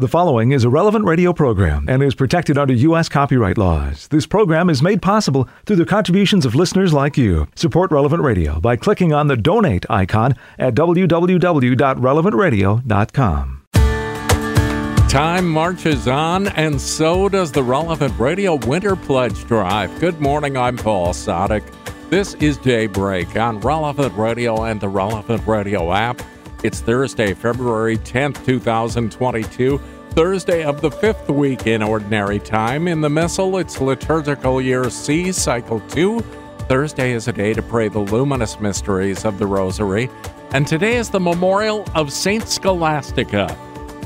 The following is a relevant radio program and is protected under U.S. copyright laws. This program is made possible through the contributions of listeners like you. Support Relevant Radio by clicking on the donate icon at www.relevantradio.com. Time marches on, and so does the Relevant Radio Winter Pledge Drive. Good morning, I'm Paul Sadek. This is Daybreak on Relevant Radio and the Relevant Radio app. It's Thursday, February 10th, 2022, Thursday of the fifth week in Ordinary Time. In the Missal, it's Liturgical Year C, Cycle 2. Thursday is a day to pray the luminous mysteries of the Rosary. And today is the memorial of Saint Scholastica.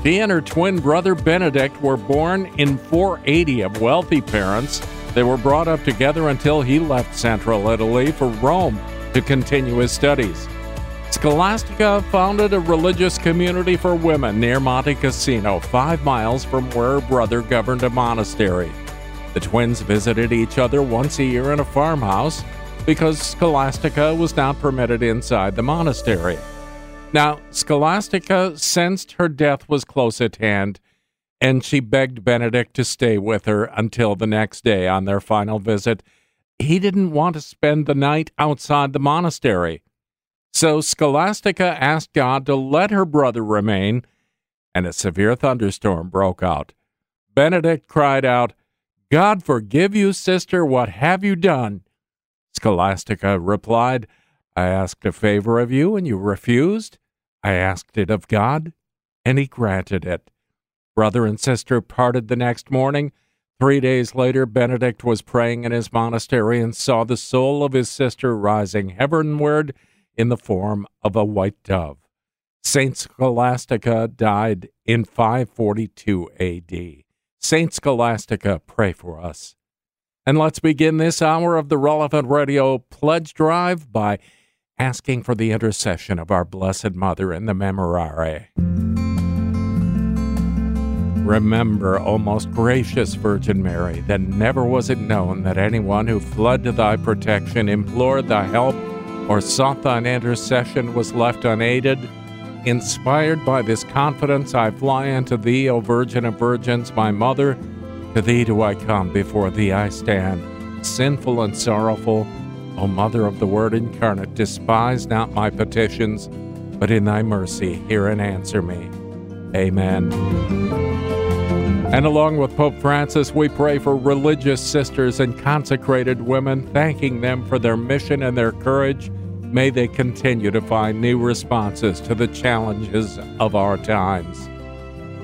She and her twin brother Benedict were born in 480 of wealthy parents. They were brought up together until he left central Italy for Rome to continue his studies. Scholastica founded a religious community for women near Monte Cassino, five miles from where her brother governed a monastery. The twins visited each other once a year in a farmhouse because Scholastica was not permitted inside the monastery. Now, Scholastica sensed her death was close at hand, and she begged Benedict to stay with her until the next day on their final visit. He didn't want to spend the night outside the monastery. So Scholastica asked God to let her brother remain, and a severe thunderstorm broke out. Benedict cried out, God forgive you, sister, what have you done? Scholastica replied, I asked a favor of you, and you refused. I asked it of God, and he granted it. Brother and sister parted the next morning. Three days later, Benedict was praying in his monastery and saw the soul of his sister rising heavenward in the form of a white dove. Saint Scholastica died in 542 AD. Saint Scholastica, pray for us. And let's begin this hour of the Relevant Radio Pledge Drive by asking for the intercession of our Blessed Mother in the Memorare. Remember, O most gracious Virgin Mary, that never was it known that anyone who fled to thy protection, implored thy help, or sought thine intercession was left unaided. Inspired by this confidence, I fly unto thee, O Virgin of Virgins, my mother. To thee do I come, before thee I stand, sinful and sorrowful. O Mother of the Word incarnate, despise not my petitions, but in thy mercy hear and answer me. Amen. And along with Pope Francis, we pray for religious sisters and consecrated women, thanking them for their mission and their courage. May they continue to find new responses to the challenges of our times.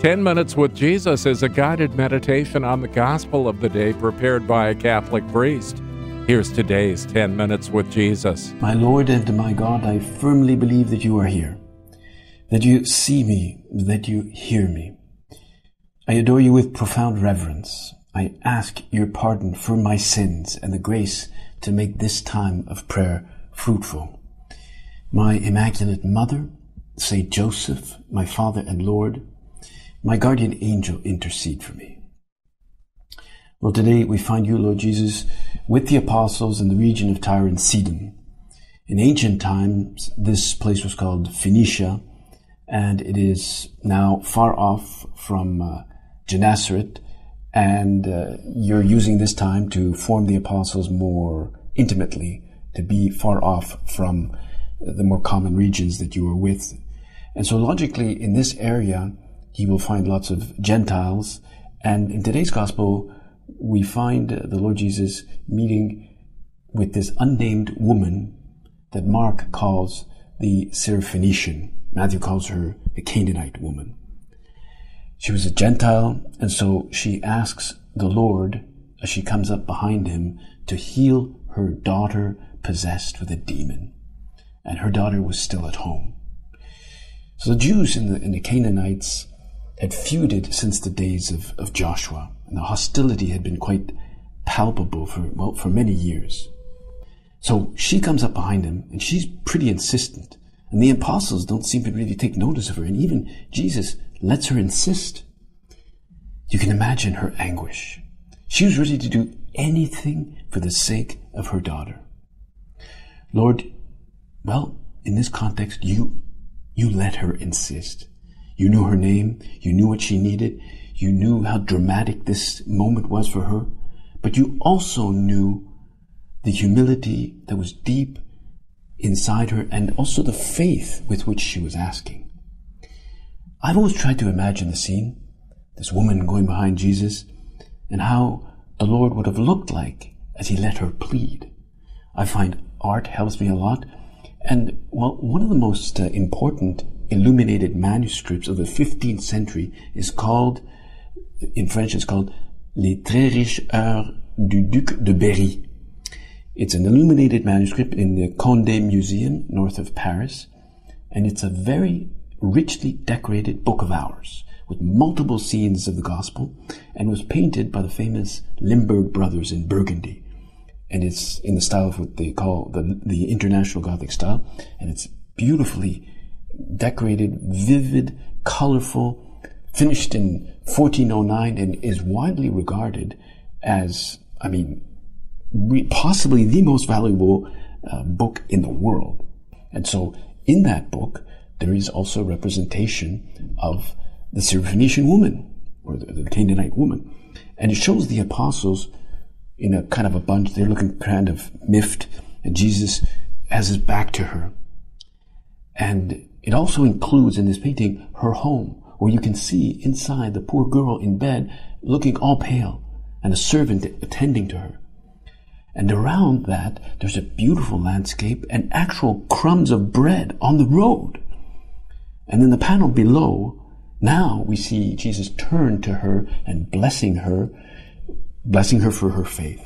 10 Minutes with Jesus is a guided meditation on the gospel of the day prepared by a Catholic priest. Here's today's 10 Minutes with Jesus. My Lord and my God, I firmly believe that you are here, that you see me, that you hear me. I adore you with profound reverence. I ask your pardon for my sins and the grace to make this time of prayer fruitful. My Immaculate Mother, Saint Joseph, my Father and Lord, my guardian angel, intercede for me. Well, today we find you, Lord Jesus, with the apostles in the region of Tyre and Sidon. In ancient times, this place was called Phoenicia, and it is now far off from uh, Gennesaret, and uh, you're using this time to form the apostles more intimately, to be far off from the more common regions that you were with. And so logically, in this area, you will find lots of Gentiles. And in today's gospel, we find the Lord Jesus meeting with this unnamed woman that Mark calls the Syrophoenician. Matthew calls her the Canaanite woman. She was a Gentile, and so she asks the Lord, as she comes up behind him, to heal her daughter possessed with a demon. And her daughter was still at home. So the Jews and the, and the Canaanites had feuded since the days of, of Joshua, and the hostility had been quite palpable for, well, for many years. So she comes up behind him, and she's pretty insistent. And the apostles don't seem to really take notice of her, and even Jesus lets her insist. You can imagine her anguish. She was ready to do anything for the sake of her daughter. Lord, well, in this context, you, you let her insist. You knew her name. You knew what she needed. You knew how dramatic this moment was for her. But you also knew the humility that was deep inside her and also the faith with which she was asking. I've always tried to imagine the scene, this woman going behind Jesus, and how the Lord would have looked like as he let her plead. I find art helps me a lot. And well, one of the most uh, important illuminated manuscripts of the 15th century is called, in French, it's called Les Très Riches Heures du Duc de Berry. It's an illuminated manuscript in the Condé Museum north of Paris, and it's a very richly decorated book of hours with multiple scenes of the gospel and was painted by the famous Limburg brothers in Burgundy and it's in the style of what they call the, the international Gothic style, and it's beautifully decorated, vivid, colorful, finished in 1409, and is widely regarded as, I mean, re- possibly the most valuable uh, book in the world. And so, in that book, there is also representation of the Syrophoenician woman, or the, the Canaanite woman, and it shows the apostles in a kind of a bunch. They're looking kind of miffed, and Jesus has his back to her. And it also includes in this painting her home, where you can see inside the poor girl in bed looking all pale, and a servant attending to her. And around that, there's a beautiful landscape and actual crumbs of bread on the road. And then the panel below, now we see Jesus turn to her and blessing her blessing her for her faith.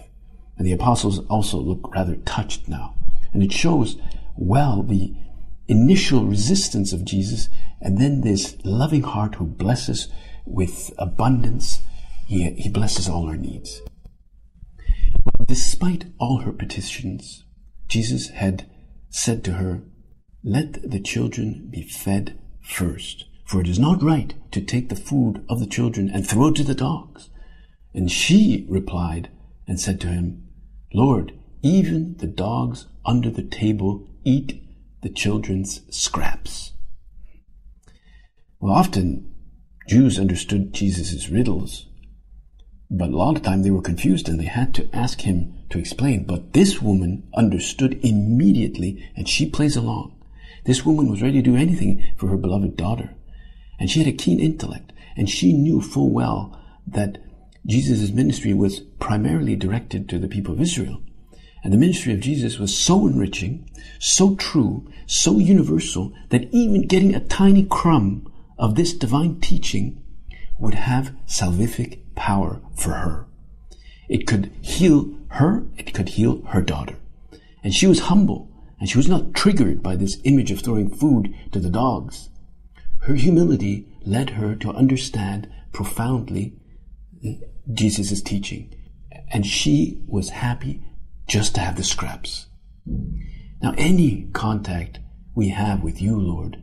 And the apostles also look rather touched now. And it shows well the initial resistance of Jesus and then this loving heart who blesses with abundance. He, he blesses all our needs. But despite all her petitions, Jesus had said to her, Let the children be fed first, for it is not right to take the food of the children and throw it to the dogs. And she replied and said to him, Lord, even the dogs under the table eat the children's scraps. Well, often Jews understood Jesus' riddles, but a lot of time they were confused and they had to ask him to explain. But this woman understood immediately and she plays along. This woman was ready to do anything for her beloved daughter. And she had a keen intellect and she knew full well that Jesus' ministry was primarily directed to the people of Israel. And the ministry of Jesus was so enriching, so true, so universal, that even getting a tiny crumb of this divine teaching would have salvific power for her. It could heal her, it could heal her daughter. And she was humble, and she was not triggered by this image of throwing food to the dogs. Her humility led her to understand profoundly uh, Jesus' teaching. And she was happy just to have the scraps. Now, any contact we have with you, Lord,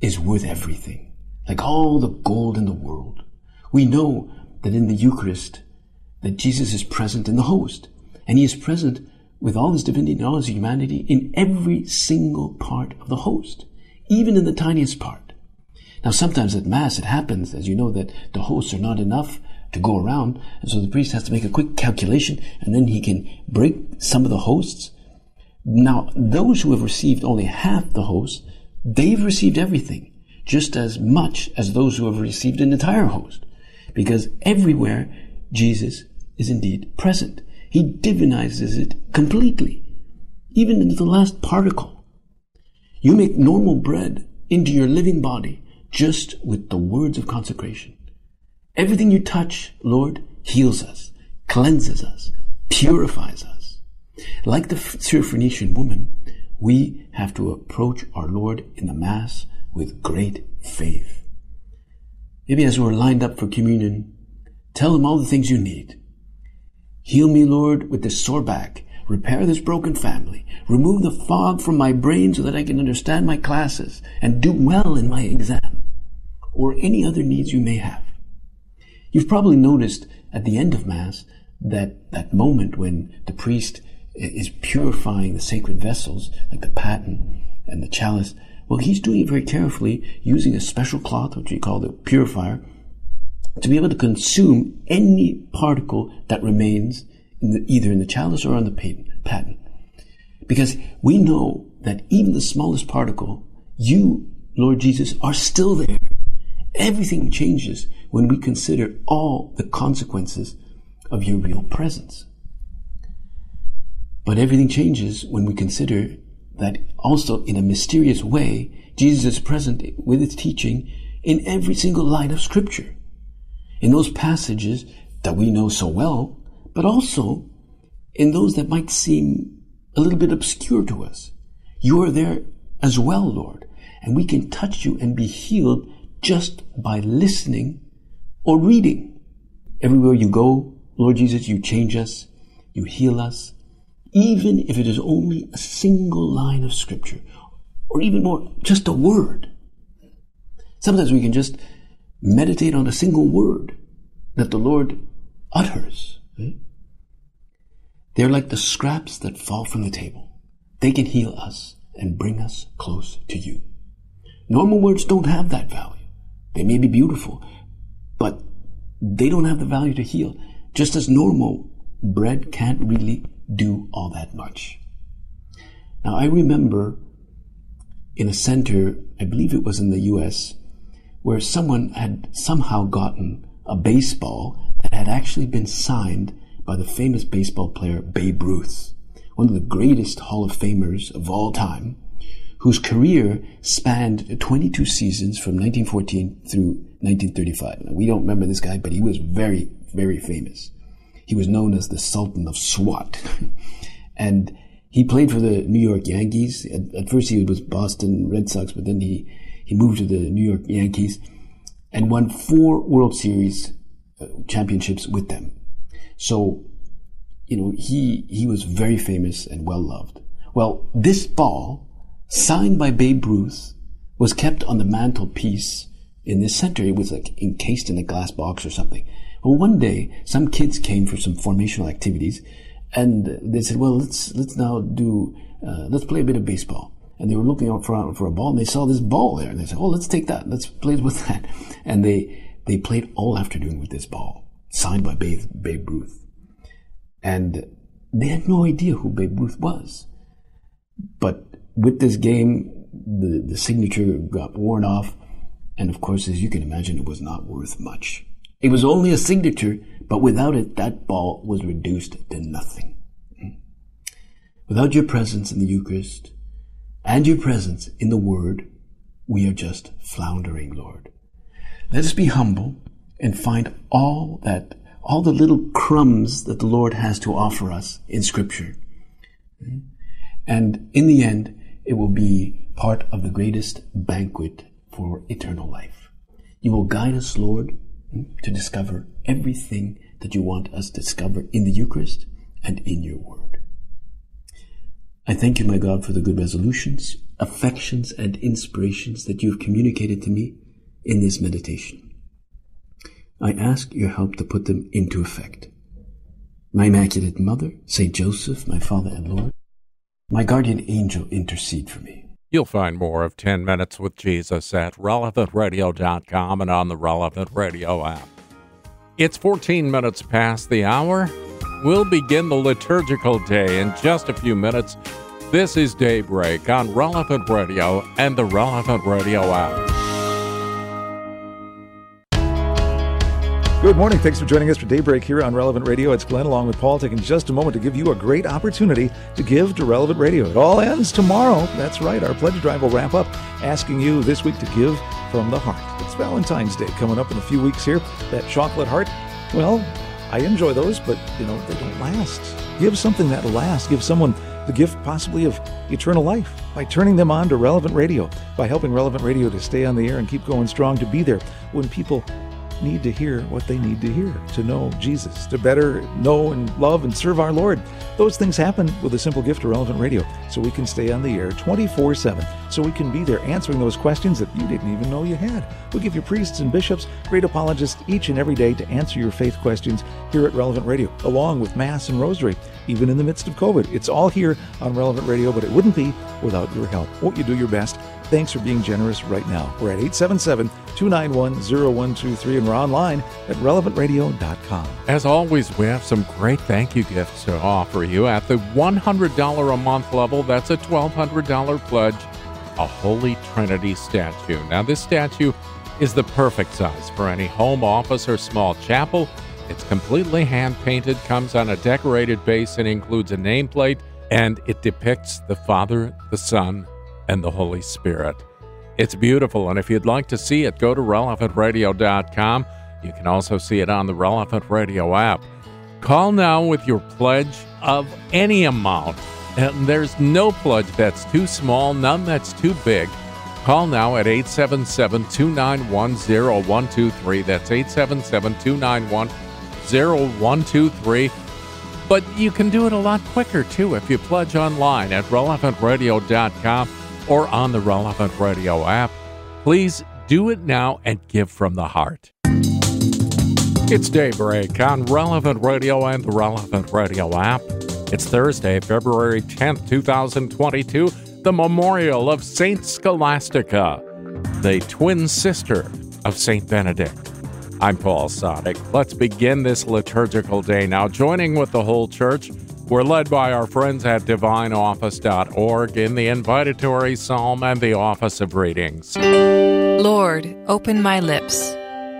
is worth everything. Like all the gold in the world. We know that in the Eucharist, that Jesus is present in the host. And he is present with all his divinity and all his humanity in every single part of the host, even in the tiniest part. Now, sometimes at Mass it happens, as you know, that the hosts are not enough to go around. And so the priest has to make a quick calculation and then he can break some of the hosts. Now, those who have received only half the host, they've received everything just as much as those who have received an entire host. Because everywhere Jesus is indeed present. He divinizes it completely, even into the last particle. You make normal bread into your living body just with the words of consecration. Everything you touch, Lord, heals us, cleanses us, purifies us. Like the Syrophoenician woman, we have to approach our Lord in the Mass with great faith. Maybe as we're lined up for communion, tell him all the things you need. Heal me, Lord, with this sore back. Repair this broken family. Remove the fog from my brain so that I can understand my classes and do well in my exam. Or any other needs you may have. You've probably noticed at the end of Mass that that moment when the priest is purifying the sacred vessels, like the paten and the chalice, Well, he's doing it very carefully using a special cloth, which we call the purifier, to be able to consume any particle that remains in the, either in the chalice or on the paten. Because we know that even the smallest particle, you, Lord Jesus, are still there. Everything changes when we consider all the consequences of your real presence. But everything changes when we consider that also in a mysterious way, Jesus is present with his teaching in every single line of scripture. In those passages that we know so well, but also in those that might seem a little bit obscure to us. You are there as well, Lord, and we can touch you and be healed just by listening or reading. Everywhere you go, Lord Jesus, you change us, you heal us, even if it is only a single line of scripture, or even more, just a word. Sometimes we can just meditate on a single word that the Lord utters. Eh? They're like the scraps that fall from the table. They can heal us and bring us close to you. Normal words don't have that value. They may be beautiful, but they don't have the value to heal. Just as normal bread can't really do all that much. Now, I remember in a center, I believe it was in the US, where someone had somehow gotten a baseball that had actually been signed by the famous baseball player Babe Ruth, one of the greatest Hall of Famers of all time, whose career spanned 22 seasons from 1914 through 1935. Now, we don't remember this guy, but he was very, very famous. He was known as the Sultan of SWAT. and he played for the New York Yankees. At, at, first he was Boston Red Sox, but then he, he moved to the New York Yankees and won four World Series uh, championships with them. So, you know, he, he was very famous and well loved. Well, this ball, signed by Babe Ruth, was kept on the mantelpiece in this center. It was like encased in a glass box or something. Well, one day, some kids came for some formational activities, and they said, "Well, let's let's now do uh, let's play a bit of baseball." And they were looking out for for a ball, and they saw this ball there, and they said, "Oh, let's take that. Let's play with that." And they they played all afternoon with this ball signed by Babe, Babe Ruth. And they had no idea who Babe Ruth was. But with this game, the, the signature got worn off. And of course, as you can imagine, it was not worth much. It was only a signature, but without it, that ball was reduced to nothing. Mm. Without your presence in the Eucharist and your presence in the Word, we are just floundering, Lord. Let us be humble and find all that, all the little crumbs that the Lord has to offer us in Scripture. And in the end, it will be part of the greatest banquet for eternal life. You will guide us, Lord, to discover everything that you want us to discover in the Eucharist and in your Word. I thank you, my God, for the good resolutions, affections, and inspirations that you have communicated to me in this meditation. I ask your help to put them into effect. My Immaculate Mother, Saint Joseph, my Father and Lord, my guardian angel, intercede for me. You'll find more of 10 Minutes with Jesus at relevantradio.com and on the Relevant Radio app. It's 14 minutes past the hour. We'll begin the liturgical day in just a few minutes. This is Daybreak on Relevant Radio and the Relevant Radio app. Good morning. Thanks for joining us for Daybreak here on Relevant Radio. It's Glenn along with Paul taking just a moment to give you a great opportunity to give to Relevant Radio. It all ends tomorrow. That's right. Our pledge drive will wrap up asking you this week to give from the heart. It's Valentine's Day coming up in a few weeks here. That chocolate heart, well, I enjoy those, but you know, they don't last. Give something that lasts. Give someone the gift possibly of eternal life by turning them on to Relevant Radio, by helping Relevant Radio to stay on the air and keep going strong, to be there when people need to hear what they need to hear to know Jesus, to better know and love and serve our Lord. Those things happen with a simple gift of relevant radio, so we can stay on the air 24 7, so we can be there answering those questions that you didn't even know you had. We give you priests and bishops, great apologists each and every day to answer your faith questions here at Relevant Radio, along with Mass and Rosary, even in the midst of COVID. It's all here on Relevant Radio, but it wouldn't be without your help. Won't you do your best? Thanks for being generous right now. We're at 877 291 0123 and we're online at relevantradio.com. As always, we have some great thank you gifts to offer you. At the $100 a month level, that's a $1,200 pledge, a Holy Trinity statue. Now, this statue is the perfect size for any home, office, or small chapel. It's completely hand painted, comes on a decorated base, and includes a nameplate, and it depicts the Father, the Son, and the Holy Spirit. It's beautiful, and if you'd like to see it, go to relevantradio.com. You can also see it on the Relevant Radio app. Call now with your pledge of any amount. And there's no pledge that's too small, none that's too big. Call now at 877 291 0123. That's 877 291 0123. But you can do it a lot quicker too if you pledge online at relevantradio.com or on the Relevant Radio app. Please do it now and give from the heart. It's Daybreak on Relevant Radio and the Relevant Radio app. It's Thursday, February 10th, 2022, the memorial of Saint Scholastica, the twin sister of Saint Benedict. I'm Paul Sadek. Let's begin this liturgical day now. Joining with the whole church, we're led by our friends at divineoffice.org in the invitatory psalm and the office of readings. Lord, open my lips,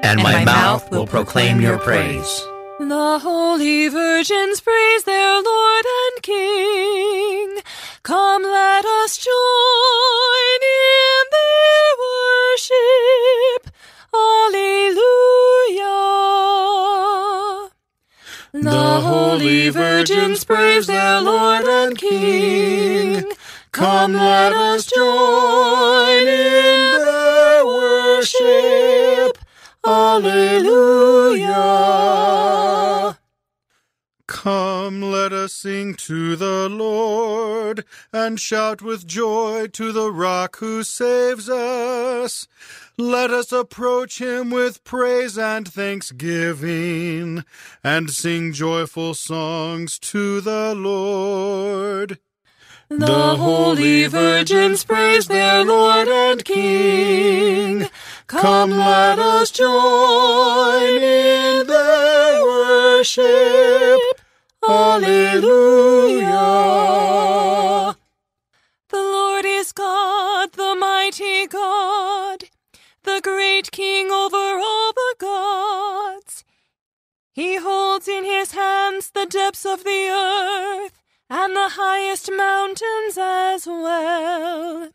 and, my, my mouth will proclaim your praise. The holy virgins praise their Lord and King. Come, let us join in their worship. Holy virgins praise their Lord and King. Come, let us join in their worship. Alleluia. Come, let us sing to the Lord, and shout with joy to the rock who saves us. Let us approach him with praise and thanksgiving, and sing joyful songs to the Lord. The holy virgins praise their Lord and King. Come, let us join in their worship. Alleluia. The Lord is God, the mighty God, the great King over all the gods. He holds in his hands the depths of the earth and the highest mountains as well.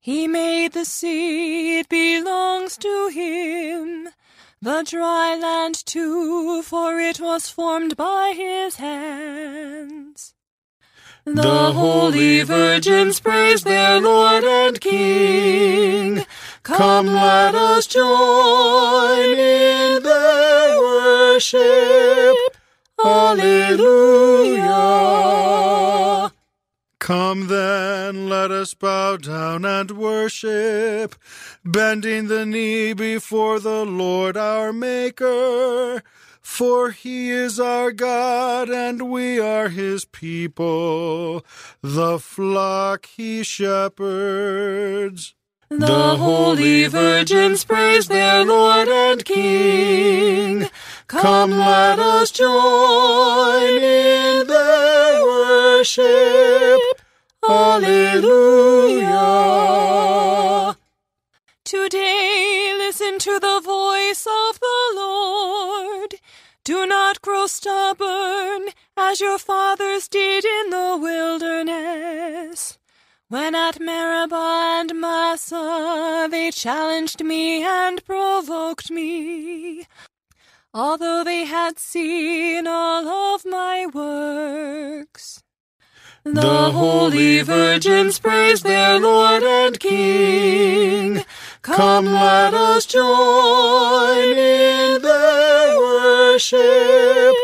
He made the sea, it belongs to him. The dry land too, for it was formed by his hands. The holy virgins praise their Lord and King. Come, let us join in their worship. Alleluia. Come then, let us bow down and worship, bending the knee before the Lord our Maker. For he is our God, and we are his people, the flock he shepherds. The holy virgins praise their Lord and King. Come, let us join in their worship. Do not grow stubborn as your fathers did in the wilderness. When at Meribah and Massah they challenged me and provoked me, although they had seen all of my works. The holy virgins praise their Lord and King. Come, let us join in their worship.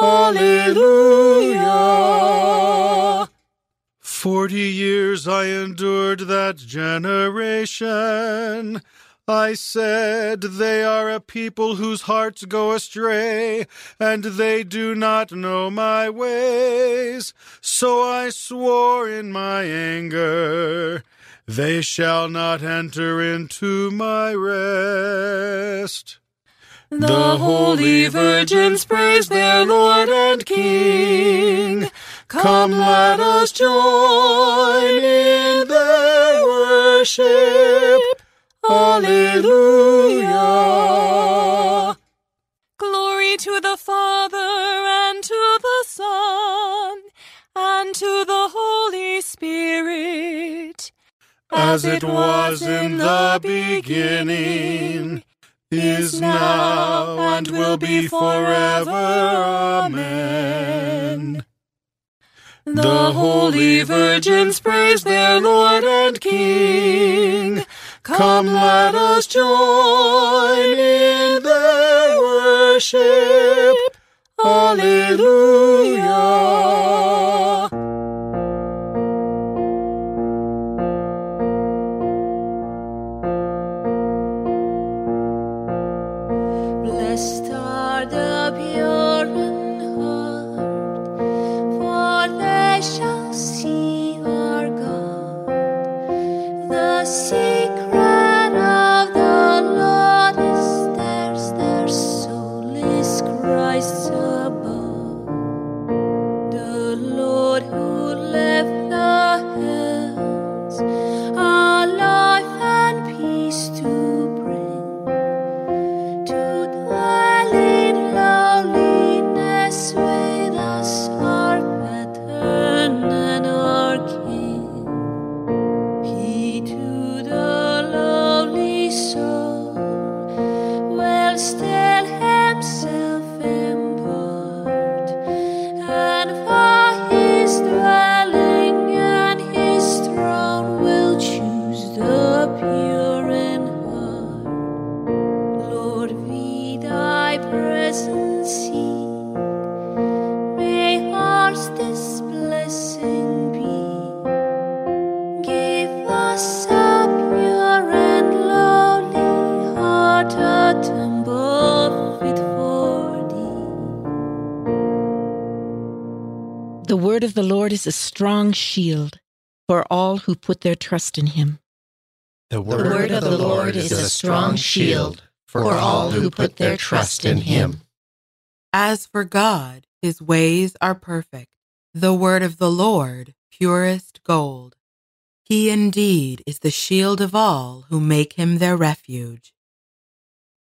Alleluia. Forty years I endured that generation. I said, They are a people whose hearts go astray, and they do not know my ways. So I swore in my anger, they shall not enter into my rest. The holy virgins praise their Lord and King. Come, let us join in their worship. Alleluia. Glory to the Father and to the Son and to the Holy Spirit. As it was in the beginning, is now, and will be forever. Amen. The holy virgins praise their Lord and King. Come, let us join in their worship. Strong shield for all who put their trust in him. The word of the Lord is a strong shield for all who put their trust in him. As for God, his ways are perfect. The word of the Lord, purest gold. He indeed is the shield of all who make him their refuge.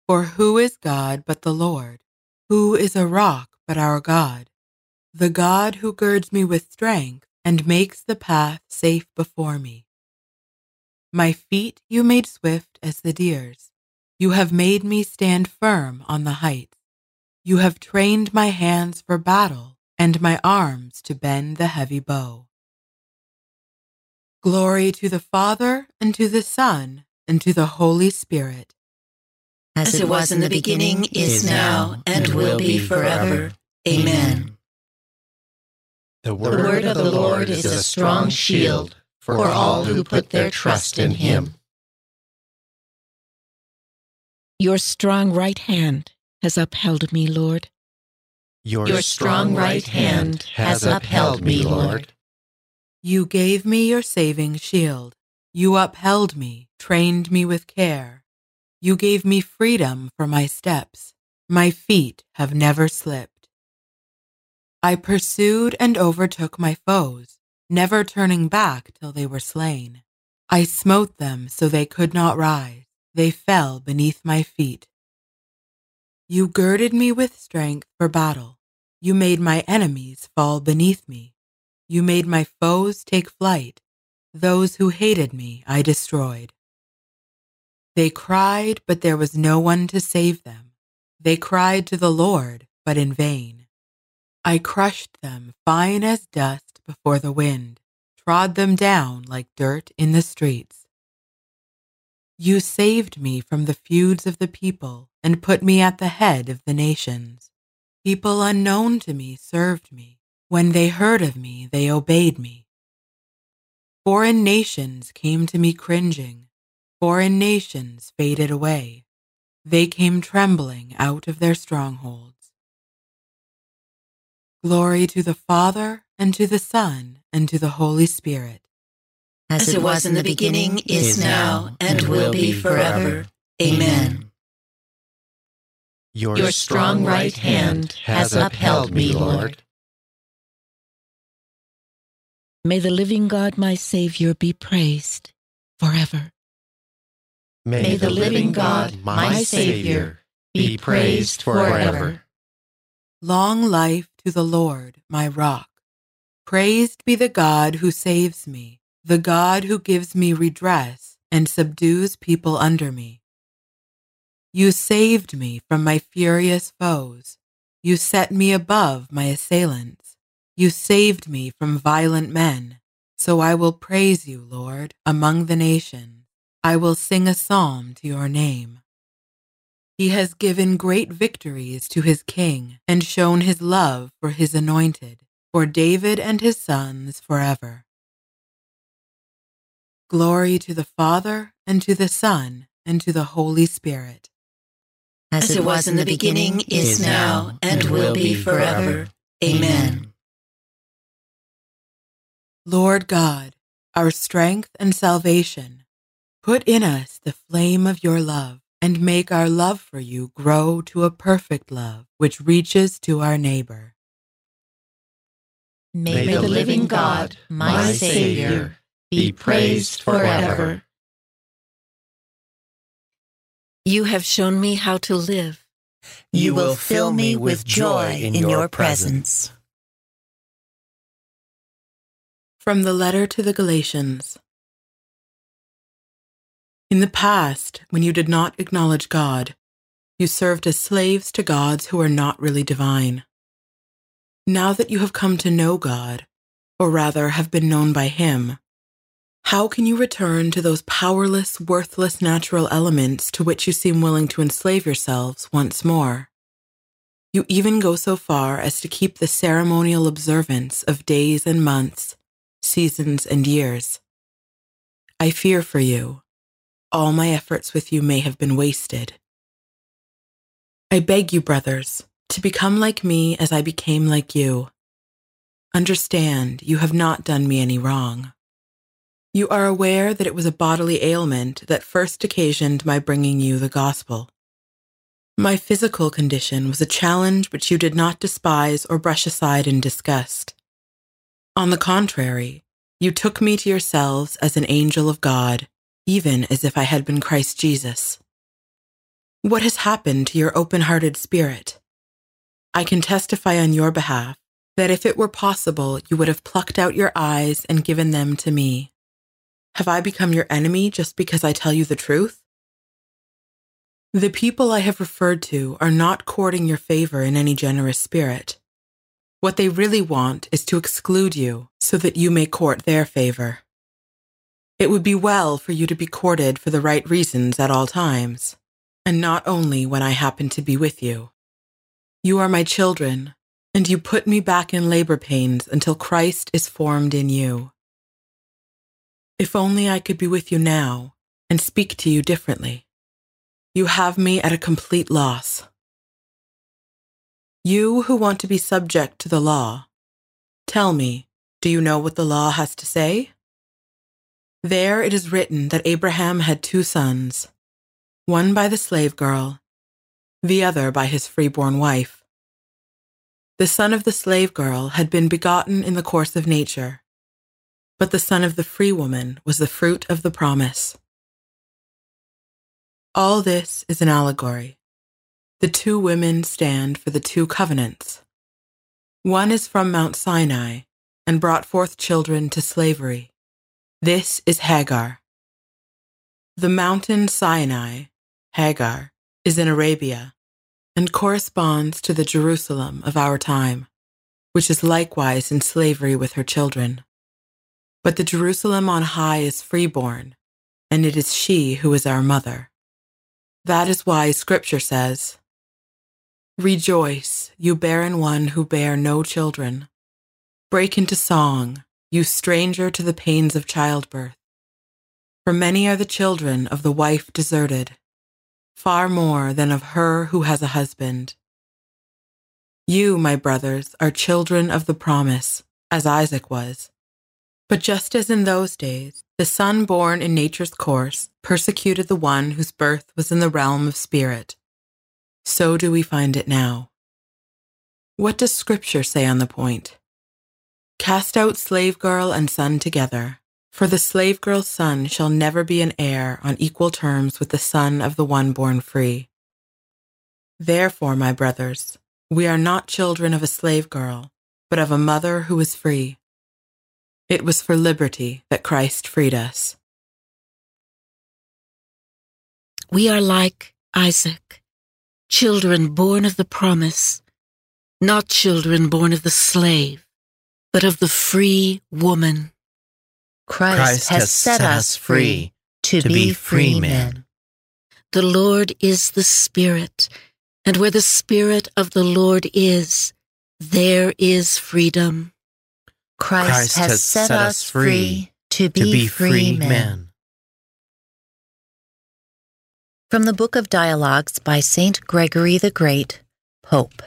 For who is God but the Lord? Who is a rock but our God? The God who girds me with strength and makes the path safe before me. My feet you made swift as the deer's. You have made me stand firm on the heights. You have trained my hands for battle and my arms to bend the heavy bow. Glory to the Father, and to the Son, and to the Holy Spirit. As it was in the beginning, is now, and will be forever. Amen. The The word of the Lord is a strong shield for all who put their trust in him. Your strong right hand has upheld me, Lord. Your strong right hand has upheld me, Lord. You gave me your saving shield. You upheld me, trained me with care. You gave me freedom for my steps. My feet have never slipped. I pursued and overtook my foes, never turning back till they were slain. I smote them so they could not rise. They fell beneath my feet. You girded me with strength for battle. You made my enemies fall beneath me. You made my foes take flight. Those who hated me I destroyed. They cried, but there was no one to save them. They cried to the Lord, but in vain. I crushed them fine as dust before the wind, trod them down like dirt in the streets. You saved me from the feuds of the people and put me at the head of the nations. People unknown to me served me. When they heard of me, they obeyed me. Foreign nations came to me cringing. Foreign nations faded away. They came trembling out of their strongholds. Glory to the Father, and to the Son, and to the Holy Spirit as it was in the beginning, is now, and will be forever. Amen. Your strong right hand has upheld me, Lord. May the living God, my Savior, be praised forever. May the living God, my Savior, be praised forever. Long life to the Lord, my rock. Praised be the God who saves me, the God who gives me redress and subdues people under me. You saved me from my furious foes. You set me above my assailants. You saved me from violent men. So I will praise you, Lord, among the nations. I will sing a psalm to your name. He has given great victories to his king and shown his love for his anointed, for David and his sons forever. Glory to the Father, and to the Son, and to the Holy Spirit. As it was in the beginning, is now, and will be forever. Amen. Lord God, our strength and salvation, put in us the flame of your love, and make our love for you grow to a perfect love which reaches to our neighbor. May the living God, my Savior, be praised forever. You have shown me how to live. You will fill me with joy in your presence. From the letter to the Galatians. In the past, when you did not acknowledge God, you served as slaves to gods who are not really divine. Now that you have come to know God, or rather have been known by Him, how can you return to those powerless, worthless natural elements to which you seem willing to enslave yourselves once more? You even go so far as to keep the ceremonial observance of days and months, seasons and years. I fear for you. All my efforts with you may have been wasted. I beg you, brothers, to become like me as I became like you. Understand, you have not done me any wrong. You are aware that it was a bodily ailment that first occasioned my bringing you the gospel. My physical condition was a challenge which you did not despise or brush aside in disgust. On the contrary, you took me to yourselves as an angel of God, even as if I had been Christ Jesus. What has happened to your open hearted spirit? I can testify on your behalf that if it were possible, you would have plucked out your eyes and given them to me. Have I become your enemy just because I tell you the truth? The people I have referred to are not courting your favor in any generous spirit. What they really want is to exclude you so that you may court their favor. It would be well for you to be courted for the right reasons at all times, and not only when I happen to be with you. You are my children, and you put me back in labor pains until Christ is formed in you. If only I could be with you now and speak to you differently. You have me at a complete loss. You who want to be subject to the law, tell me, do you know what the law has to say? There it is written that Abraham had two sons, one by the slave girl, the other by his freeborn wife. The son of the slave girl had been begotten in the course of nature but the son of the free woman was the fruit of the promise. All this is an allegory. The two women stand for the two covenants. One is from Mount Sinai and brought forth children to slavery. This is Hagar. The mountain Sinai, Hagar, is in Arabia and corresponds to the Jerusalem of our time, which is likewise in slavery with her children. But the Jerusalem on high is freeborn, and it is she who is our mother. That is why Scripture says, Rejoice, you barren one who bear no children. Break into song, you stranger to the pains of childbirth. For many are the children of the wife deserted, far more than of her who has a husband. You, my brothers, are children of the promise, as Isaac was. But just as in those days, the son born in nature's course persecuted the one whose birth was in the realm of spirit, so do we find it now. What does Scripture say on the point? Cast out slave girl and son together, for the slave girl's son shall never be an heir on equal terms with the son of the one born free. Therefore, my brothers, we are not children of a slave girl, but of a mother who is free. It was for liberty that Christ freed us. We are like Isaac, children born of the promise, not children born of the slave, but of the free woman. Christ, Christ has, has set us free to, to be free men. The Lord is the Spirit, and where the Spirit of the Lord is, there is freedom. Christ, Christ has, has, set, us free to be, to be free, free men. men. From the Book of Dialogues by Saint Gregory the Great, Pope.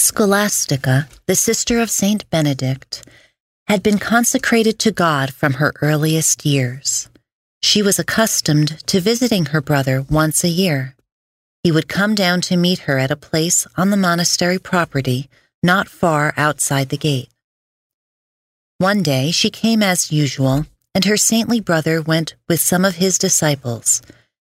Scholastica, the sister of Saint Benedict, had been consecrated to God from her earliest years. She was accustomed to visiting her brother once a year. He would come down to meet her at a place on the monastery property not far outside the gate. One day she came as usual, and her saintly brother went with some of his disciples.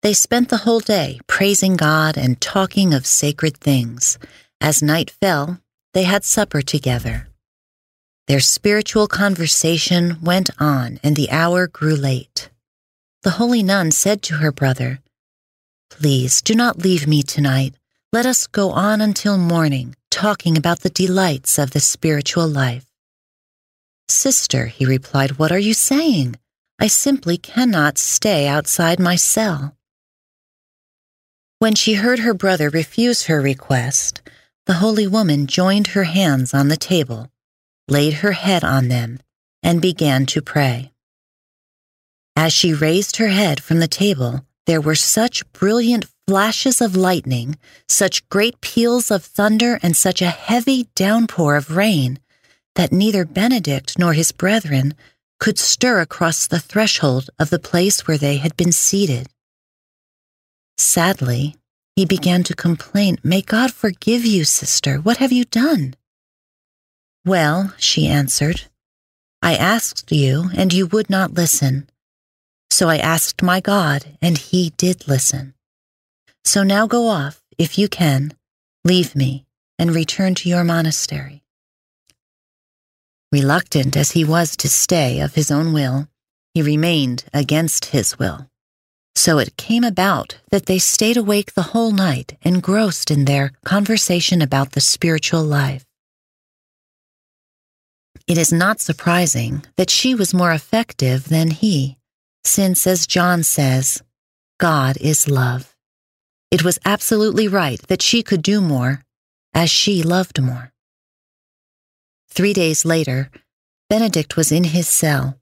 They spent the whole day praising God and talking of sacred things. As night fell, they had supper together. Their spiritual conversation went on, and the hour grew late. The holy nun said to her brother, Please do not leave me tonight. Let us go on until morning talking about the delights of the spiritual life. Sister, he replied, what are you saying? I simply cannot stay outside my cell. When she heard her brother refuse her request, the holy woman joined her hands on the table, laid her head on them, and began to pray. As she raised her head from the table, there were such brilliant flashes of lightning, such great peals of thunder, and such a heavy downpour of rain that neither Benedict nor his brethren could stir across the threshold of the place where they had been seated. Sadly, he began to complain, May God forgive you, sister. What have you done? Well, she answered, I asked you, and you would not listen. So I asked my God, and he did listen. So now go off, if you can, leave me, and return to your monastery. Reluctant as he was to stay of his own will, he remained against his will. So it came about that they stayed awake the whole night, engrossed in their conversation about the spiritual life. It is not surprising that she was more effective than he since, as John says, God is love. It was absolutely right that she could do more, as she loved more. Three days later, Benedict was in his cell.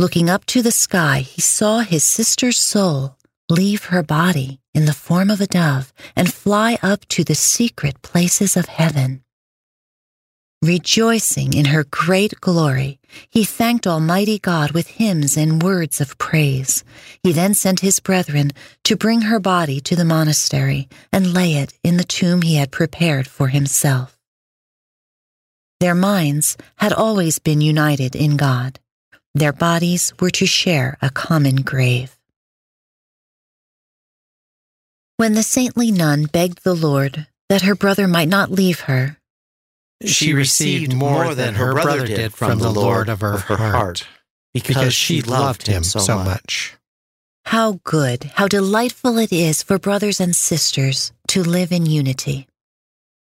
Looking up to the sky, he saw his sister's soul leave her body in the form of a dove and fly up to the secret places of heaven. Rejoicing in her great glory, he thanked Almighty God with hymns and words of praise. He then sent his brethren to bring her body to the monastery and lay it in the tomb he had prepared for himself. Their minds had always been united in God. Their bodies were to share a common grave. When the saintly nun begged the Lord that her brother might not leave her, she received more than her brother did from the Lord of her heart, because she loved him so much. How good, how delightful it is for brothers and sisters to live in unity.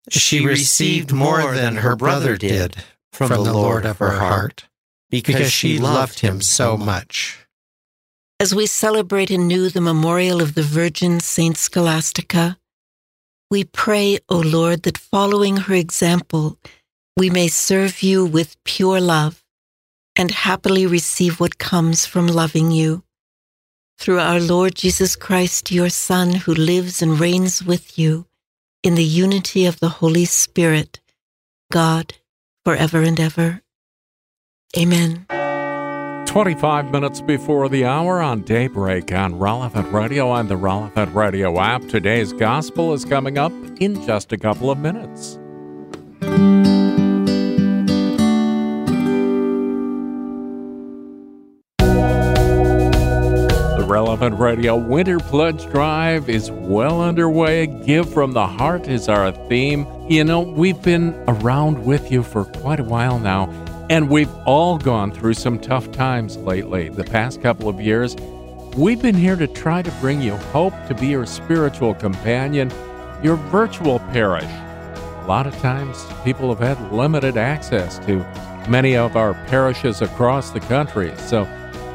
She received more than her brother did from the Lord of her heart, because she loved him so much. As we celebrate anew the memorial of the Virgin Saint Scholastica, we pray, O Lord, that following her example, we may serve you with pure love and happily receive what comes from loving you. Through our Lord Jesus Christ, your Son, who lives and reigns with you in the unity of the Holy Spirit, God, forever and ever. Amen. 25 minutes before the hour on Daybreak on Relevant Radio and the Relevant Radio app. Today's gospel is coming up in just a couple of minutes. The Relevant Radio Winter Pledge Drive is well underway. Give from the Heart is our theme. You know, we've been around with you for quite a while now, and we've all gone through some tough times lately. The past couple of years, we've been here to try to bring you hope, to be your spiritual companion, your virtual parish. A lot of times, people have had limited access to many of our parishes across the country. So,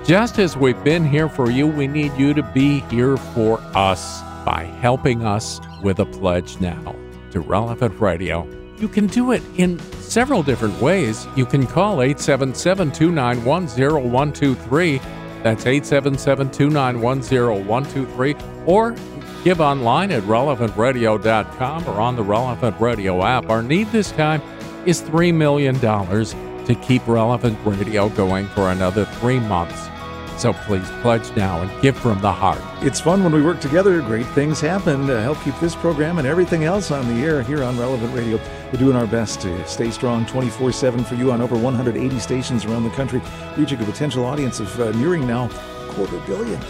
just as we've been here for you, we need you to be here for us by helping us with a pledge now to Relevant Radio. You can do it in several different ways. You can call 877 291 0123. That's 877 291 0123. Or give online at relevantradio.com or on the Relevant Radio app. Our need this time is $3 million to keep Relevant Radio going for another three months. So please pledge now and give from the heart. It's fun when we work together. Great things happen to help keep this program and everything else on the air here on Relevant Radio. We're doing our best to stay strong 24 7 for you on over 180 stations around the country, reaching a potential audience of uh, nearing now quarter billion,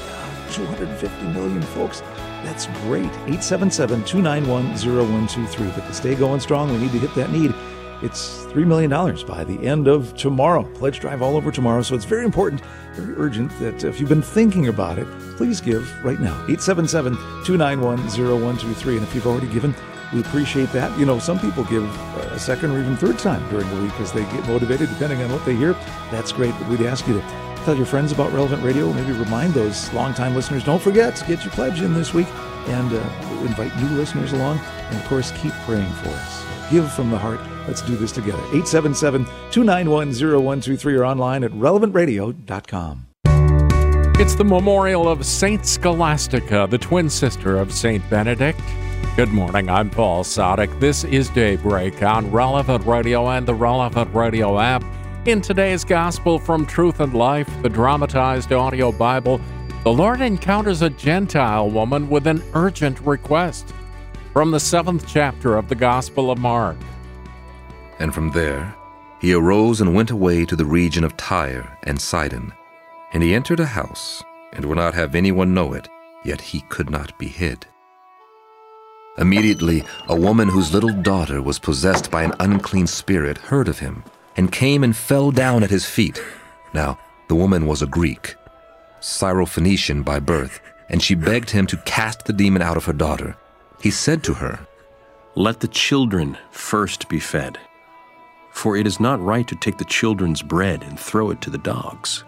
250 million folks. That's great. 877 291 0123. But to stay going strong, we need to hit that need. It's $3 million by the end of tomorrow. Pledge drive all over tomorrow. So it's very important, very urgent that if you've been thinking about it, please give right now. 877 291 0123. And if you've already given, we appreciate that. You know, some people give a second or even third time during the week as they get motivated, depending on what they hear. That's great. But we'd ask you to tell your friends about Relevant Radio. Maybe remind those longtime listeners. Don't forget to get your pledge in this week and uh, invite new listeners along. And of course, keep praying for us. Give from the heart. Let's do this together. 877 291 0123 or online at relevantradio.com. It's the memorial of Saint Scholastica, the twin sister of Saint Benedict. Good morning, I'm Paul Sadek. This is Daybreak on Relevant Radio and the Relevant Radio app. In today's Gospel from Truth and Life, the dramatized audio Bible, the Lord encounters a Gentile woman with an urgent request. From the seventh chapter of the Gospel of Mark. And from there he arose and went away to the region of Tyre and Sidon. And he entered a house, and would not have anyone know it, yet he could not be hid. Immediately a woman whose little daughter was possessed by an unclean spirit heard of him, and came and fell down at his feet. Now the woman was a Greek, Syrophoenician by birth, and she begged him to cast the demon out of her daughter. He said to her, Let the children first be fed, for it is not right to take the children's bread and throw it to the dogs.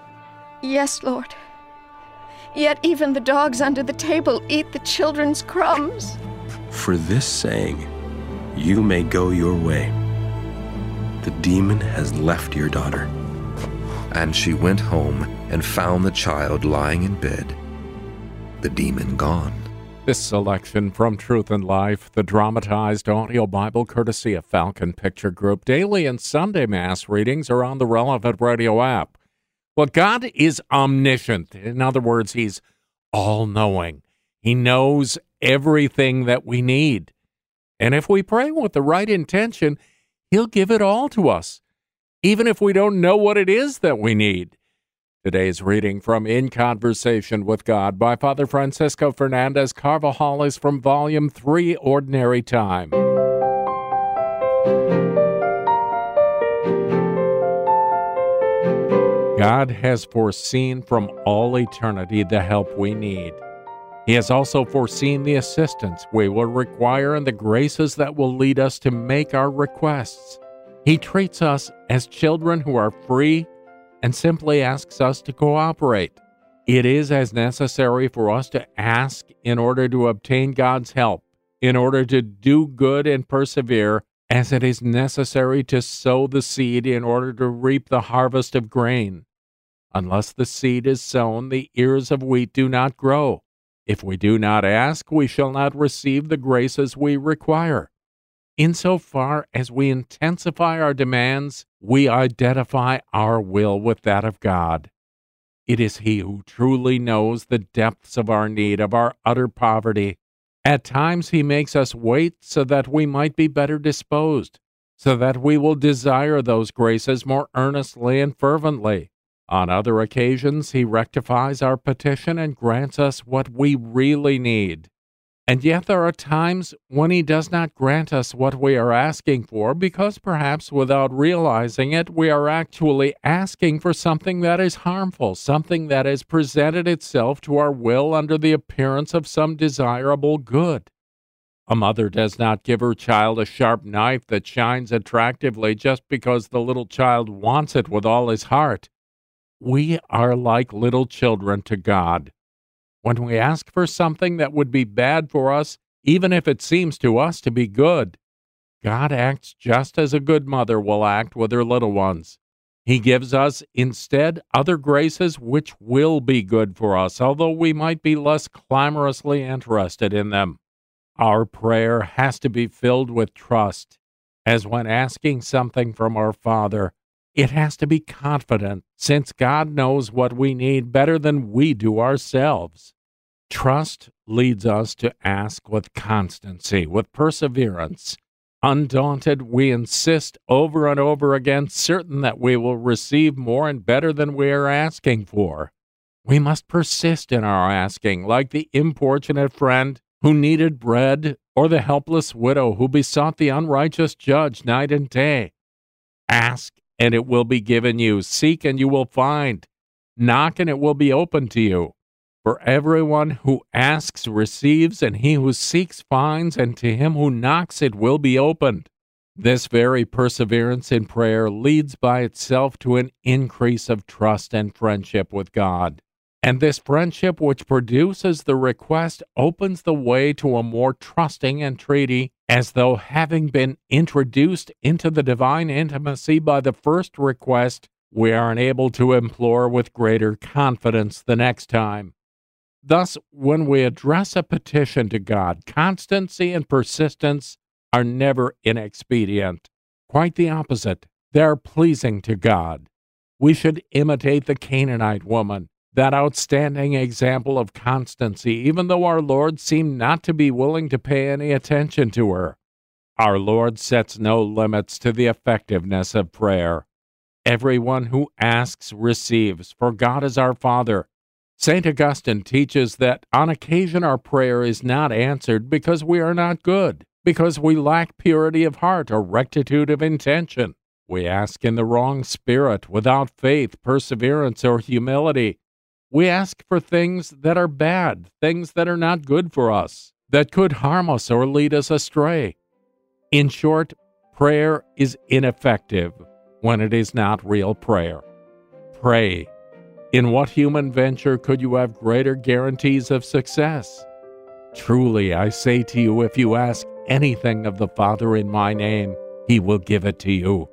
Yes, Lord. Yet even the dogs under the table eat the children's crumbs. For this saying, you may go your way. The demon has left your daughter. And she went home and found the child lying in bed, the demon gone. This selection from Truth and Life, the dramatized audio Bible courtesy of Falcon Picture Group. Daily and Sunday Mass readings are on the relevant radio app. Well, God is omniscient. In other words, He's all knowing. He knows everything that we need. And if we pray with the right intention, He'll give it all to us, even if we don't know what it is that we need. Today's reading from In Conversation with God by Father Francisco Fernandez Carvajal is from Volume 3, Ordinary Time. God has foreseen from all eternity the help we need. He has also foreseen the assistance we will require and the graces that will lead us to make our requests. He treats us as children who are free and simply asks us to cooperate. It is as necessary for us to ask in order to obtain God's help, in order to do good and persevere, as it is necessary to sow the seed in order to reap the harvest of grain. Unless the seed is sown, the ears of wheat do not grow. If we do not ask, we shall not receive the graces we require. Insofar as we intensify our demands, we identify our will with that of God. It is He who truly knows the depths of our need, of our utter poverty. At times, He makes us wait so that we might be better disposed, so that we will desire those graces more earnestly and fervently. On other occasions, He rectifies our petition and grants us what we really need. And yet there are times when He does not grant us what we are asking for because perhaps without realizing it, we are actually asking for something that is harmful, something that has presented itself to our will under the appearance of some desirable good. A mother does not give her child a sharp knife that shines attractively just because the little child wants it with all his heart. We are like little children to God. When we ask for something that would be bad for us, even if it seems to us to be good, God acts just as a good mother will act with her little ones. He gives us instead other graces which will be good for us, although we might be less clamorously interested in them. Our prayer has to be filled with trust, as when asking something from our Father, it has to be confident, since God knows what we need better than we do ourselves. Trust leads us to ask with constancy, with perseverance. Undaunted, we insist over and over again, certain that we will receive more and better than we are asking for. We must persist in our asking, like the importunate friend who needed bread, or the helpless widow who besought the unrighteous judge night and day. Ask and it will be given you. Seek, and you will find. Knock, and it will be opened to you. For everyone who asks receives, and he who seeks finds, and to him who knocks it will be opened. This very perseverance in prayer leads by itself to an increase of trust and friendship with God. And this friendship, which produces the request, opens the way to a more trusting entreaty, as though having been introduced into the divine intimacy by the first request, we are enabled to implore with greater confidence the next time. Thus, when we address a petition to God, constancy and persistence are never inexpedient. Quite the opposite, they are pleasing to God. We should imitate the Canaanite woman that outstanding example of constancy, even though our Lord seemed not to be willing to pay any attention to her. Our Lord sets no limits to the effectiveness of prayer. Everyone who asks receives, for God is our Father. St. Augustine teaches that on occasion our prayer is not answered because we are not good, because we lack purity of heart or rectitude of intention. We ask in the wrong spirit, without faith, perseverance, or humility, we ask for things that are bad, things that are not good for us, that could harm us or lead us astray. In short, prayer is ineffective when it is not real prayer. Pray. In what human venture could you have greater guarantees of success? Truly, I say to you, if you ask anything of the Father in my name, he will give it to you.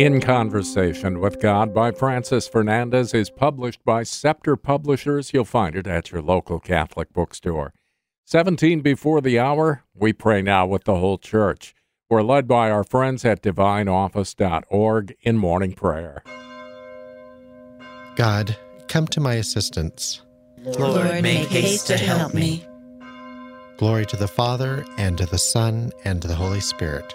In Conversation with God by Francis Fernandez is published by Scepter Publishers. You'll find it at your local Catholic bookstore. 17 before the hour, we pray now with the whole church. We're led by our friends at divineoffice.org in morning prayer. God, come to my assistance. Lord, make haste to help me. Glory to the Father, and to the Son, and to the Holy Spirit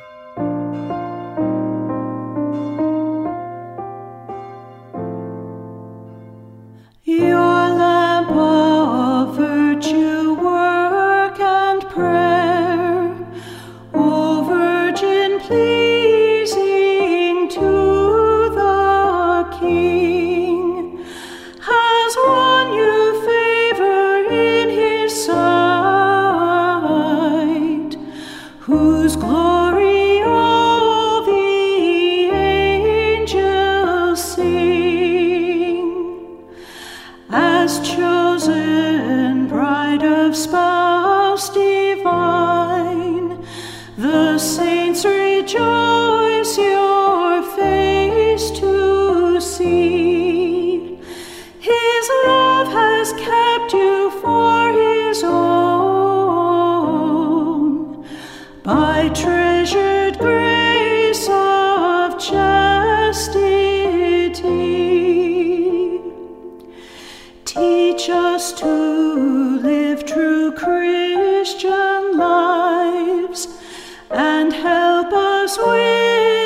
Teach us to live true Christian lives and help us with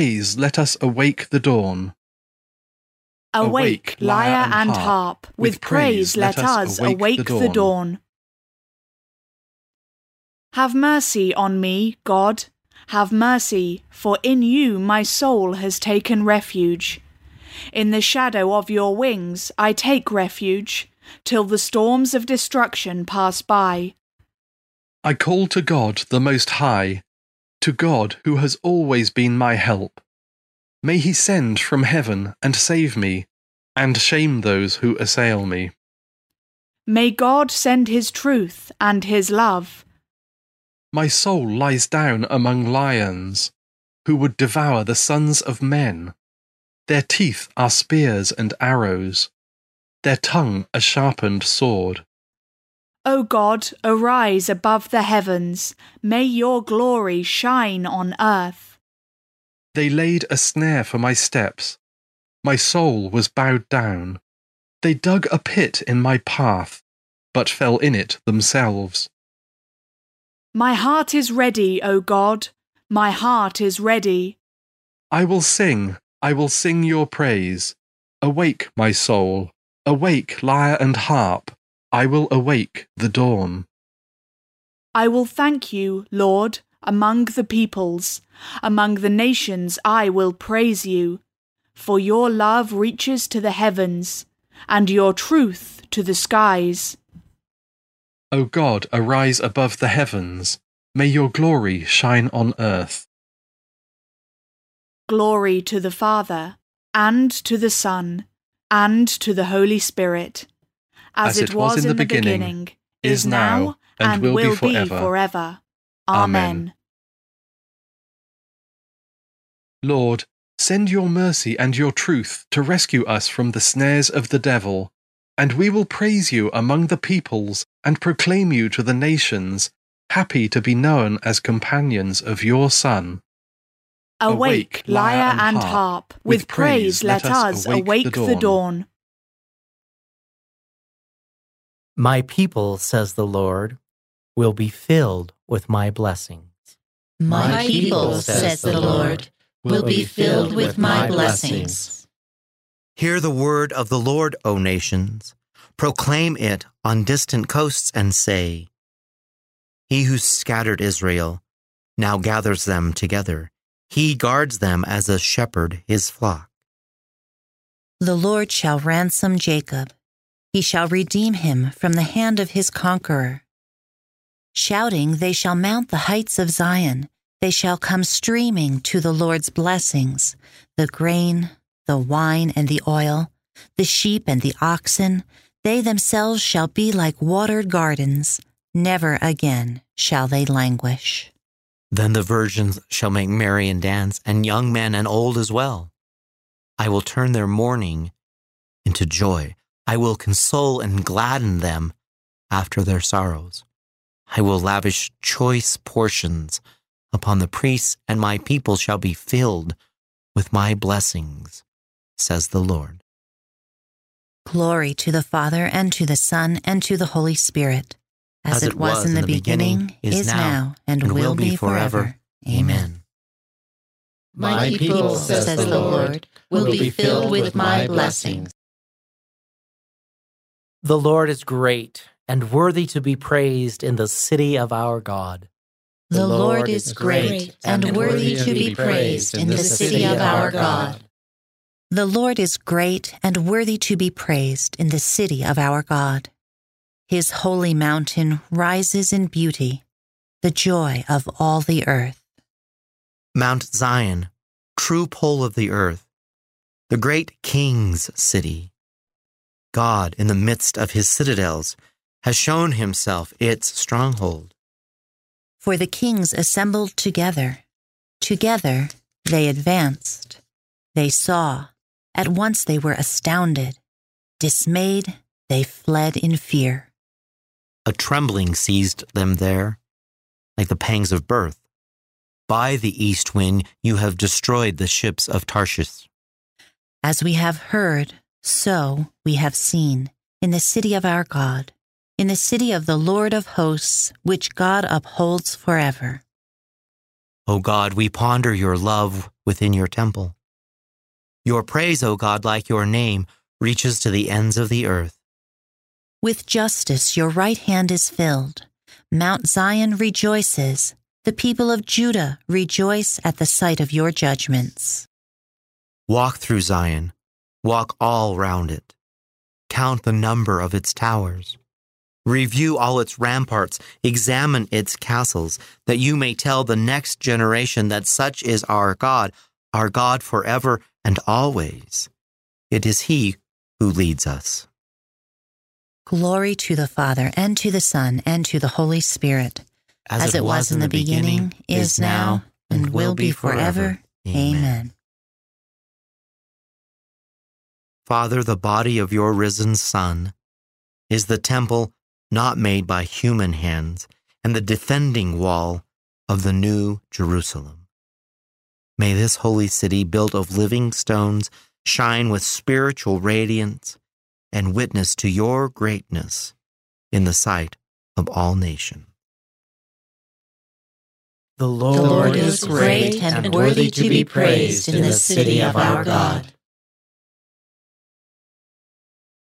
praise let us awake the dawn. Awake, lyre and harp, with praise let us awake the dawn. Have mercy on me, God, have mercy, for in you my soul has taken refuge. In the shadow of your wings I take refuge, till the storms of destruction pass by. I call to God the Most High, to God who has always been my help. May he send from heaven and save me, and shame those who assail me. May God send his truth and his love. My soul lies down among lions, who would devour the sons of men. Their teeth are spears and arrows, their tongue a sharpened sword. O God, arise above the heavens, may your glory shine on earth. They laid a snare for my steps. My soul was bowed down. They dug a pit in my path, but fell in it themselves. My heart is ready, O God, my heart is ready. I will sing, I will sing your praise. Awake, my soul, awake, lyre and harp. I will awake the dawn. I will thank you, Lord, among the peoples. Among the nations I will praise you. For your love reaches to the heavens, and your truth to the skies. O God, arise above the heavens. May your glory shine on earth. Glory to the Father, and to the Son, and to the Holy Spirit, as, it, was, in the beginning, is now, and, will, be, forever. forever. Amen. Lord, send your mercy and your truth to rescue us from the snares of the devil, and we will praise you among the peoples and proclaim you to the nations, happy to be known as companions of your Son. Awake, lyre and harp, with praise let us awake the dawn. My people, says the Lord, will be filled with my blessings. My people, says the Lord, will be filled with my blessings. Hear the word of the Lord, O nations. Proclaim it on distant coasts and say, He who scattered Israel now gathers them together. He guards them as a shepherd his flock. The Lord shall ransom Jacob. He shall redeem him from the hand of his conqueror. Shouting, they shall mount the heights of Zion. They shall come streaming to the Lord's blessings, the grain, the wine, and the oil, The sheep and the oxen, they themselves shall be like watered gardens. Never again shall they languish. Then the virgins shall make merry and dance, and young men and old as well. I will turn their mourning into joy. I will console and gladden them after their sorrows. I will lavish choice portions upon the priests, and my people shall be filled with my blessings, says the Lord. Glory to the Father, and to the Son, and to the Holy Spirit, as, it was in the beginning, is now, and will be forever. Amen. My people, says the Lord, will be filled with my blessings. The Lord is great and worthy to be praised in the city of our God. The Lord is great and worthy to be praised in the city of our God. The Lord is great and worthy to be praised in the city of our God. His holy mountain rises in beauty, the joy of all the earth. Mount Zion, true pole of the earth, the great king's city. God, in the midst of his citadels, has shown himself its stronghold. For the kings assembled together. Together they advanced. They saw. At once they were astounded. Dismayed, they fled in fear. A trembling seized them there, like the pangs of birth. By the east wind you have destroyed the ships of Tarshish. As we have heard, so we have seen in the city of our God, in the city of the Lord of hosts, which God upholds forever. O God, we ponder your love within your temple. Your praise, O God, like your name, reaches to the ends of the earth. With justice your right hand is filled. Mount Zion rejoices. The people of Judah rejoice at the sight of your judgments. Walk through Zion, walk all round it. Count the number of its towers. Review all its ramparts, examine its castles, that you may tell the next generation that such is our God, our God forever and always. It is He who leads us. Glory to the Father, and to the Son, and to the Holy Spirit, As as, it it was in the beginning, is now, and will be forever. Amen. Father, the body of your risen Son is the temple not made by human hands and the defending wall of the new Jerusalem. May this holy city, built of living stones, shine with spiritual radiance and witness to your greatness in the sight of all nations. The The Lord is great and worthy to be praised in the city of our God.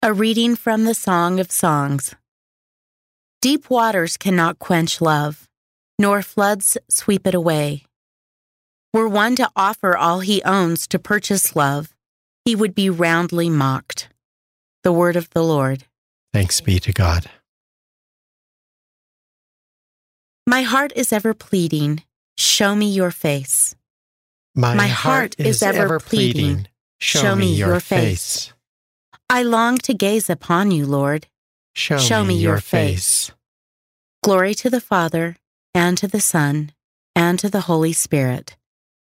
A reading from the Song of Songs. Deep waters cannot quench love, nor floods sweep it away. Were one to offer all he owns to purchase love, he would be roundly mocked. The word of the Lord. Thanks be to God. My heart is ever pleading, show me your face. My, heart is ever pleading, Show me your face. I long to gaze upon you, Lord. Show, me your face. Glory to the Father, and to the Son, and to the Holy Spirit.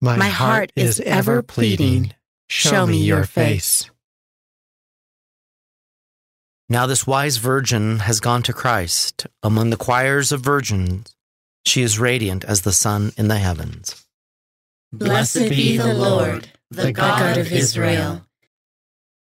My, heart is ever pleading. Show me your face. Now, this wise virgin has gone to Christ among the choirs of virgins. She is radiant as the sun in the heavens. Blessed be the Lord, the God of Israel.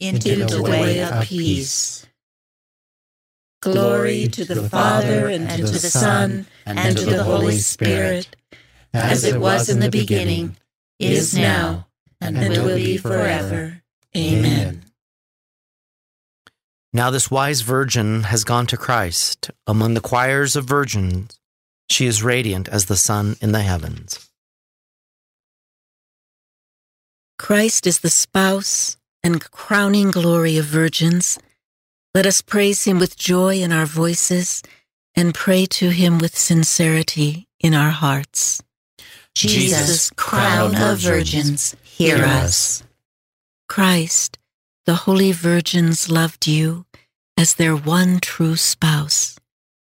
into the way of peace. Glory to the Father, and to the Son, and to the Holy Spirit, as it was in the beginning, is now, and will be forever. Amen. Now this wise virgin has gone to Christ. Among the choirs of virgins, she is radiant as the sun in the heavens. Christ is the spouse and crowning glory of virgins. Let us praise him with joy in our voices and pray to him with sincerity in our hearts. Jesus, crown of virgins, hear us. Christ, the holy virgins loved you as their one true spouse.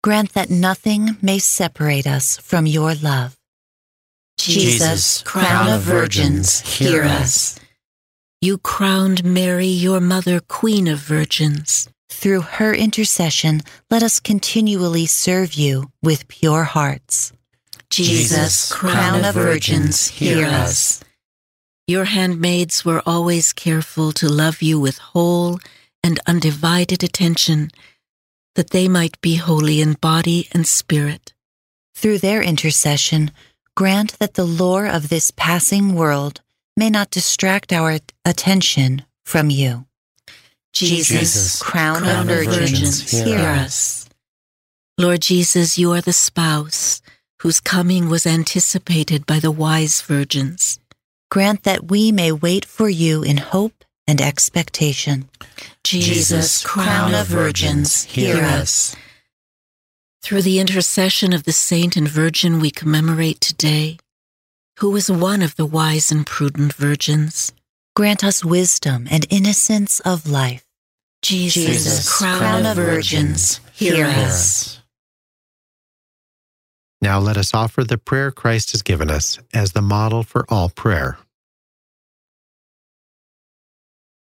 Grant that nothing may separate us from your love. Jesus, crown of virgins, hear us. You crowned Mary, your mother, queen of virgins. Through her intercession, let us continually serve you with pure hearts. Jesus, crown of virgins, hear us. Your handmaids were always careful to love you with whole and undivided attention, that they might be holy in body and spirit. Through their intercession, grant that the lore of this passing world may not distract our attention from you. Jesus, Jesus, crown, crown of virgins, hear us. Lord Jesus, you are the spouse whose coming was anticipated by the wise virgins. Grant that we may wait for you in hope and expectation. Jesus, crown of virgins, hear us. Through the intercession of the saint and virgin we commemorate today, who was one of the wise and prudent virgins, grant us wisdom and innocence of life. Jesus, Jesus, crown, crown of of virgins, hear us. Now let us offer the prayer Christ has given us as the model for all prayer.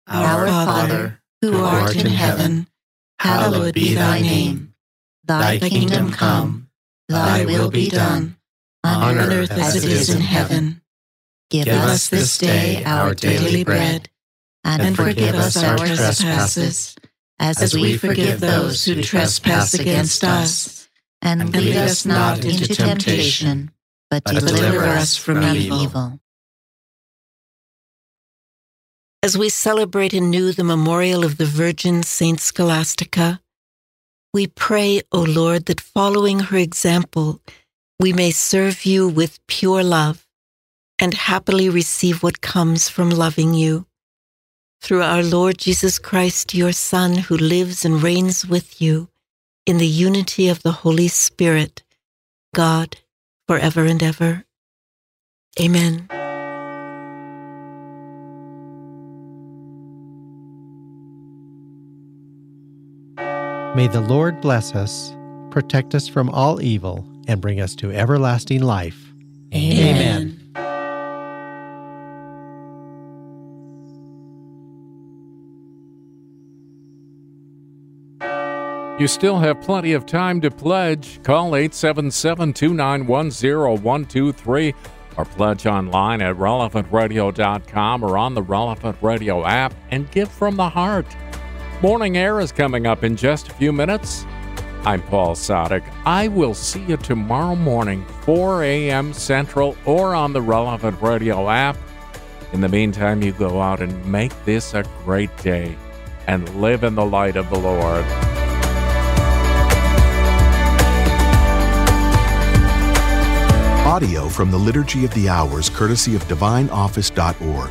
Our Father, who art in heaven, hallowed be thy name. Thy kingdom come, thy will be done, on earth as it is in heaven. Give Give us this day our daily bread, and forgive us our trespasses, as we forgive those who trespass against us. And lead us not into temptation, but but deliver us from evil. As we celebrate anew the memorial of the Virgin Saint Scholastica, we pray, O Lord, that following her example, we may serve you with pure love and happily receive what comes from loving you. Through our Lord Jesus Christ, your Son, who lives and reigns with you in the unity of the Holy Spirit, God, forever and ever. Amen. May the Lord bless us, protect us from all evil, and bring us to everlasting life. Amen. You still have plenty of time to pledge. Call 877 291 0123 or pledge online at relevantradio.com or on the Relevant Radio app and give from the heart. Morning Air is coming up in just a few minutes. I'm Paul Sadek. I will see you tomorrow morning, 4 a.m. Central, or on the Relevant Radio app. In the meantime, you go out and make this a great day and live in the light of the Lord. Audio from the Liturgy of the Hours, courtesy of DivineOffice.org.